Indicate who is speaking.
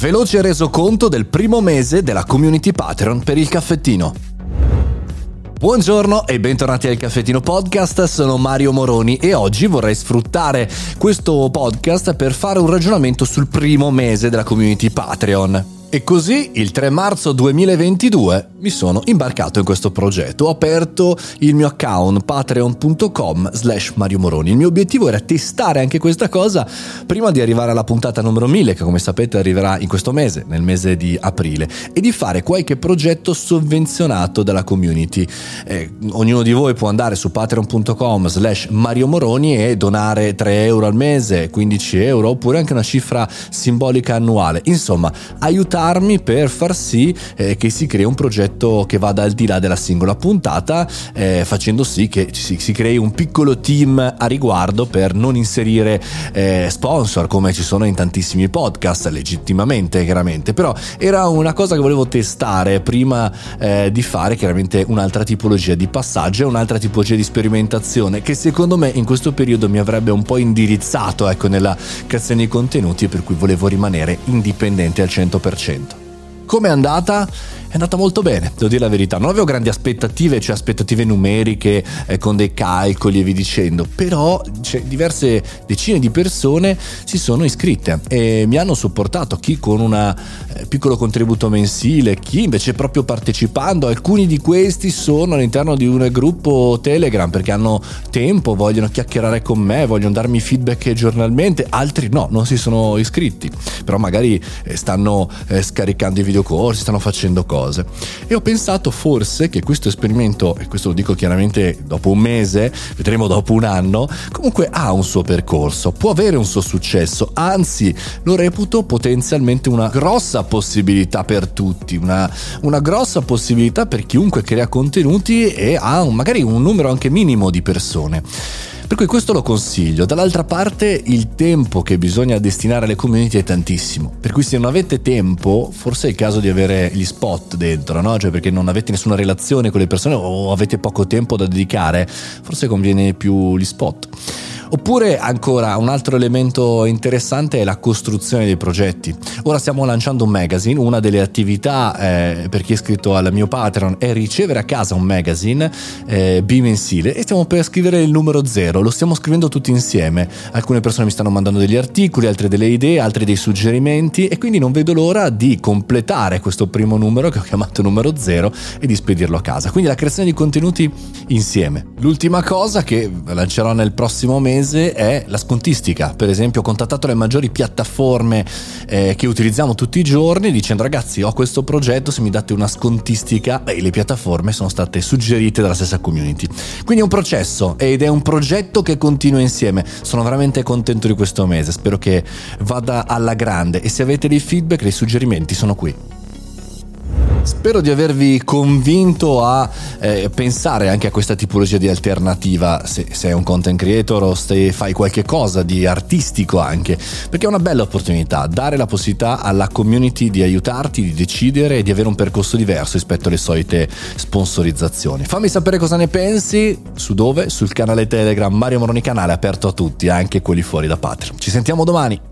Speaker 1: Veloce resoconto del primo mese della community Patreon per il caffettino. Buongiorno e bentornati al Caffettino Podcast, sono Mario Moroni e oggi vorrei sfruttare questo podcast per fare un ragionamento sul primo mese della community Patreon. E così il 3 marzo 2022 mi sono imbarcato in questo progetto. Ho aperto il mio account patreon.com slash Mario Moroni. Il mio obiettivo era testare anche questa cosa prima di arrivare alla puntata numero 1000 che come sapete arriverà in questo mese, nel mese di aprile, e di fare qualche progetto sovvenzionato dalla community. Eh, ognuno di voi può andare su patreon.com slash Mario Moroni e donare 3 euro al mese, 15 euro oppure anche una cifra simbolica annuale. Insomma, aiutare aiutarmi per far sì eh, che si crei un progetto che vada al di là della singola puntata, eh, facendo sì che si, si, crei un piccolo team a riguardo per non inserire eh, sponsor come ci sono in tantissimi podcast, legittimamente chiaramente, però era una cosa che volevo testare prima eh, di fare chiaramente un'altra tipologia di passaggio un'altra tipologia di sperimentazione che secondo me in questo periodo mi avrebbe un po' indirizzato ecco, nella creazione di contenuti e per cui volevo rimanere indipendente al 100%. Come è andata? È andata molto bene, devo dire la verità. Non avevo grandi aspettative, cioè aspettative numeriche eh, con dei calcoli e vi dicendo, però cioè, diverse decine di persone si sono iscritte e mi hanno supportato, chi con un eh, piccolo contributo mensile, chi invece proprio partecipando. Alcuni di questi sono all'interno di un gruppo Telegram perché hanno tempo, vogliono chiacchierare con me, vogliono darmi feedback giornalmente, altri no, non si sono iscritti, però magari eh, stanno eh, scaricando i videocorsi, stanno facendo cose cose. E ho pensato forse che questo esperimento, e questo lo dico chiaramente dopo un mese, vedremo dopo un anno, comunque ha un suo percorso, può avere un suo successo, anzi lo reputo potenzialmente una grossa possibilità per tutti, una, una grossa possibilità per chiunque crea contenuti e ha un, magari un numero anche minimo di persone. Per cui questo lo consiglio. Dall'altra parte il tempo che bisogna destinare alle community è tantissimo. Per cui se non avete tempo, forse è il caso di avere gli spot dentro, no? Cioè perché non avete nessuna relazione con le persone o avete poco tempo da dedicare, forse conviene più gli spot. Oppure ancora un altro elemento interessante è la costruzione dei progetti. Ora stiamo lanciando un magazine, una delle attività eh, per chi è iscritto al mio Patreon è ricevere a casa un magazine eh, bimensile e stiamo per scrivere il numero zero, lo stiamo scrivendo tutti insieme. Alcune persone mi stanno mandando degli articoli, altre delle idee, altri dei suggerimenti e quindi non vedo l'ora di completare questo primo numero che ho chiamato numero zero e di spedirlo a casa. Quindi la creazione di contenuti insieme. L'ultima cosa che lancerò nel prossimo mese mese è la scontistica. Per esempio, ho contattato le maggiori piattaforme eh, che utilizziamo tutti i giorni dicendo ragazzi ho questo progetto, se mi date una scontistica e le piattaforme sono state suggerite dalla stessa community. Quindi è un processo ed è un progetto che continua insieme. Sono veramente contento di questo mese, spero che vada alla grande e se avete dei feedback, dei suggerimenti sono qui. Spero di avervi convinto a eh, pensare anche a questa tipologia di alternativa se sei un content creator o se fai qualche cosa di artistico anche, perché è una bella opportunità dare la possibilità alla community di aiutarti, di decidere e di avere un percorso diverso rispetto alle solite sponsorizzazioni. Fammi sapere cosa ne pensi, su dove? Sul canale Telegram Mario Moroni canale aperto a tutti, anche quelli fuori da Patreon. Ci sentiamo domani.